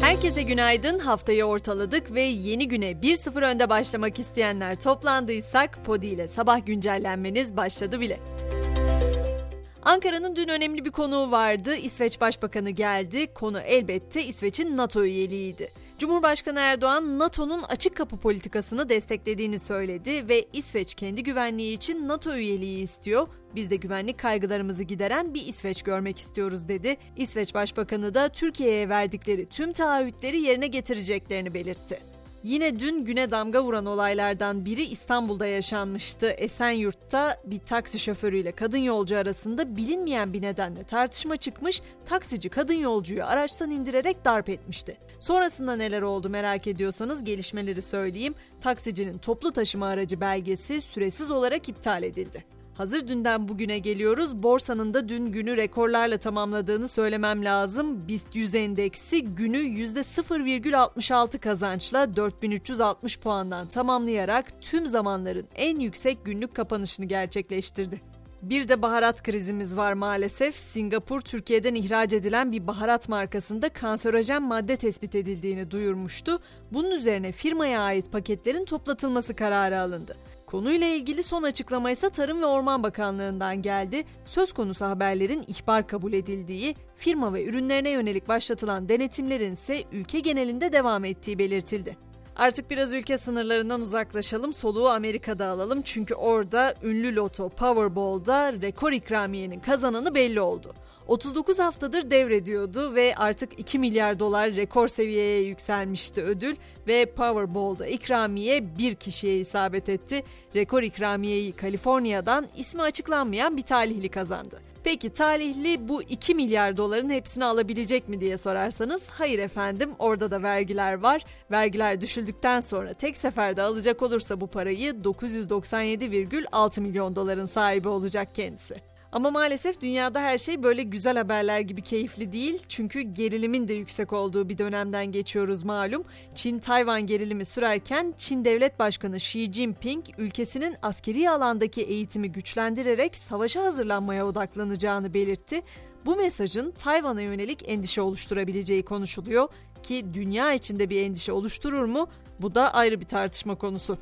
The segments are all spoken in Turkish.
Herkese günaydın. Haftayı ortaladık ve yeni güne 1-0 önde başlamak isteyenler toplandıysak Podi ile sabah güncellenmeniz başladı bile. Ankara'nın dün önemli bir konuğu vardı. İsveç Başbakanı geldi. Konu elbette İsveç'in NATO üyeliğiydi. Cumhurbaşkanı Erdoğan NATO'nun açık kapı politikasını desteklediğini söyledi ve İsveç kendi güvenliği için NATO üyeliği istiyor. Biz de güvenlik kaygılarımızı gideren bir İsveç görmek istiyoruz dedi. İsveç Başbakanı da Türkiye'ye verdikleri tüm taahhütleri yerine getireceklerini belirtti. Yine dün güne damga vuran olaylardan biri İstanbul'da yaşanmıştı. Esenyurt'ta bir taksi şoförüyle kadın yolcu arasında bilinmeyen bir nedenle tartışma çıkmış, taksici kadın yolcuyu araçtan indirerek darp etmişti. Sonrasında neler oldu merak ediyorsanız gelişmeleri söyleyeyim. Taksicinin toplu taşıma aracı belgesi süresiz olarak iptal edildi. Hazır dünden bugüne geliyoruz. Borsanın da dün günü rekorlarla tamamladığını söylemem lazım. BIST 100 endeksi günü %0,66 kazançla 4360 puandan tamamlayarak tüm zamanların en yüksek günlük kapanışını gerçekleştirdi. Bir de baharat krizimiz var maalesef. Singapur Türkiye'den ihraç edilen bir baharat markasında kanserojen madde tespit edildiğini duyurmuştu. Bunun üzerine firmaya ait paketlerin toplatılması kararı alındı. Konuyla ilgili son açıklama ise Tarım ve Orman Bakanlığı'ndan geldi. Söz konusu haberlerin ihbar kabul edildiği, firma ve ürünlerine yönelik başlatılan denetimlerin ise ülke genelinde devam ettiği belirtildi. Artık biraz ülke sınırlarından uzaklaşalım, soluğu Amerika'da alalım çünkü orada ünlü loto Powerball'da rekor ikramiyenin kazananı belli oldu. 39 haftadır devrediyordu ve artık 2 milyar dolar rekor seviyeye yükselmişti ödül ve Powerball'da ikramiye bir kişiye isabet etti. Rekor ikramiyeyi Kaliforniya'dan ismi açıklanmayan bir talihli kazandı. Peki talihli bu 2 milyar doların hepsini alabilecek mi diye sorarsanız hayır efendim orada da vergiler var. Vergiler düşüldükten sonra tek seferde alacak olursa bu parayı 997,6 milyon doların sahibi olacak kendisi. Ama maalesef dünyada her şey böyle güzel haberler gibi keyifli değil. Çünkü gerilimin de yüksek olduğu bir dönemden geçiyoruz malum. Çin-Tayvan gerilimi sürerken Çin Devlet Başkanı Xi Jinping ülkesinin askeri alandaki eğitimi güçlendirerek savaşa hazırlanmaya odaklanacağını belirtti. Bu mesajın Tayvan'a yönelik endişe oluşturabileceği konuşuluyor ki dünya içinde bir endişe oluşturur mu? Bu da ayrı bir tartışma konusu.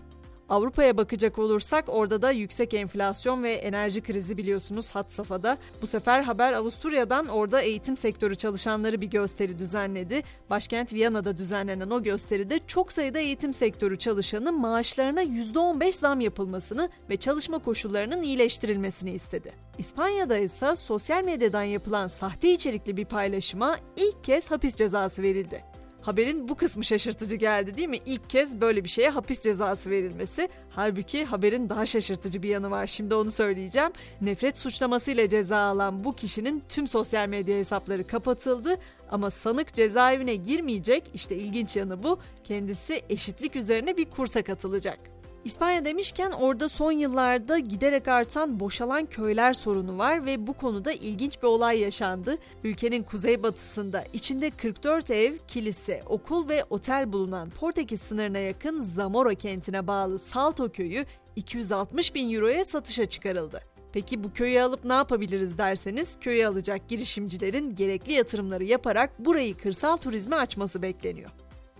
Avrupa'ya bakacak olursak orada da yüksek enflasyon ve enerji krizi biliyorsunuz hat safhada. Bu sefer haber Avusturya'dan orada eğitim sektörü çalışanları bir gösteri düzenledi. Başkent Viyana'da düzenlenen o gösteride çok sayıda eğitim sektörü çalışanı maaşlarına %15 zam yapılmasını ve çalışma koşullarının iyileştirilmesini istedi. İspanya'da ise sosyal medyadan yapılan sahte içerikli bir paylaşıma ilk kez hapis cezası verildi. Haberin bu kısmı şaşırtıcı geldi değil mi? İlk kez böyle bir şeye hapis cezası verilmesi. Halbuki haberin daha şaşırtıcı bir yanı var. Şimdi onu söyleyeceğim. Nefret suçlamasıyla ceza alan bu kişinin tüm sosyal medya hesapları kapatıldı. Ama sanık cezaevine girmeyecek. İşte ilginç yanı bu. Kendisi eşitlik üzerine bir kursa katılacak. İspanya demişken orada son yıllarda giderek artan boşalan köyler sorunu var ve bu konuda ilginç bir olay yaşandı. Ülkenin kuzeybatısında içinde 44 ev, kilise, okul ve otel bulunan Portekiz sınırına yakın Zamora kentine bağlı Salto köyü 260 bin euroya satışa çıkarıldı. Peki bu köyü alıp ne yapabiliriz derseniz köyü alacak girişimcilerin gerekli yatırımları yaparak burayı kırsal turizme açması bekleniyor.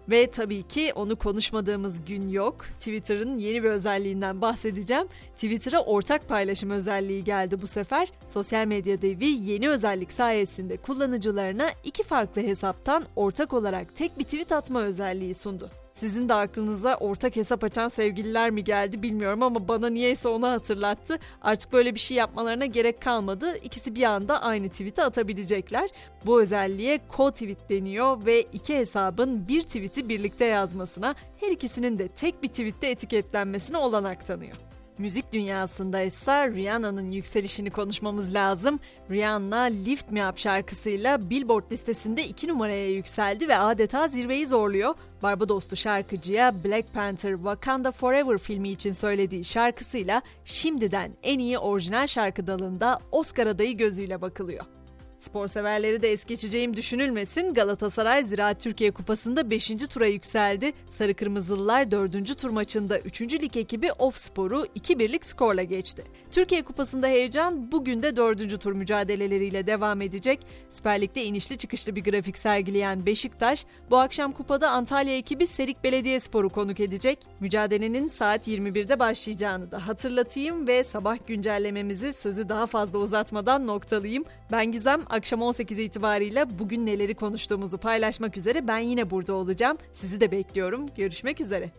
Ve tabii ki onu konuşmadığımız gün yok. Twitter'ın yeni bir özelliğinden bahsedeceğim. Twitter'a ortak paylaşım özelliği geldi bu sefer. Sosyal medya devi yeni özellik sayesinde kullanıcılarına iki farklı hesaptan ortak olarak tek bir tweet atma özelliği sundu. Sizin de aklınıza ortak hesap açan sevgililer mi geldi bilmiyorum ama bana niyeyse onu hatırlattı. Artık böyle bir şey yapmalarına gerek kalmadı. İkisi bir anda aynı tweet'i atabilecekler. Bu özelliğe co-tweet deniyor ve iki hesabın bir tweet'i birlikte yazmasına, her ikisinin de tek bir tweette etiketlenmesine olanak tanıyor. Müzik dünyasında ise Rihanna'nın yükselişini konuşmamız lazım. Rihanna Lift Me Up şarkısıyla Billboard listesinde 2 numaraya yükseldi ve adeta zirveyi zorluyor. Barbadoslu şarkıcıya Black Panther Wakanda Forever filmi için söylediği şarkısıyla şimdiden en iyi orijinal şarkı dalında Oscar adayı gözüyle bakılıyor. Spor severleri de es geçeceğim düşünülmesin. Galatasaray Ziraat Türkiye Kupası'nda 5. tura yükseldi. Sarı Kırmızılılar 4. tur maçında 3. lig ekibi Of Spor'u 2-1'lik skorla geçti. Türkiye Kupası'nda heyecan bugün de 4. tur mücadeleleriyle devam edecek. Süper Lig'de inişli çıkışlı bir grafik sergileyen Beşiktaş bu akşam kupada Antalya ekibi Serik Belediyespor'u konuk edecek. Mücadelenin saat 21'de başlayacağını da hatırlatayım ve sabah güncellememizi sözü daha fazla uzatmadan noktalayayım. Ben Gizem akşam 18 itibariyle bugün neleri konuştuğumuzu paylaşmak üzere ben yine burada olacağım. Sizi de bekliyorum. Görüşmek üzere.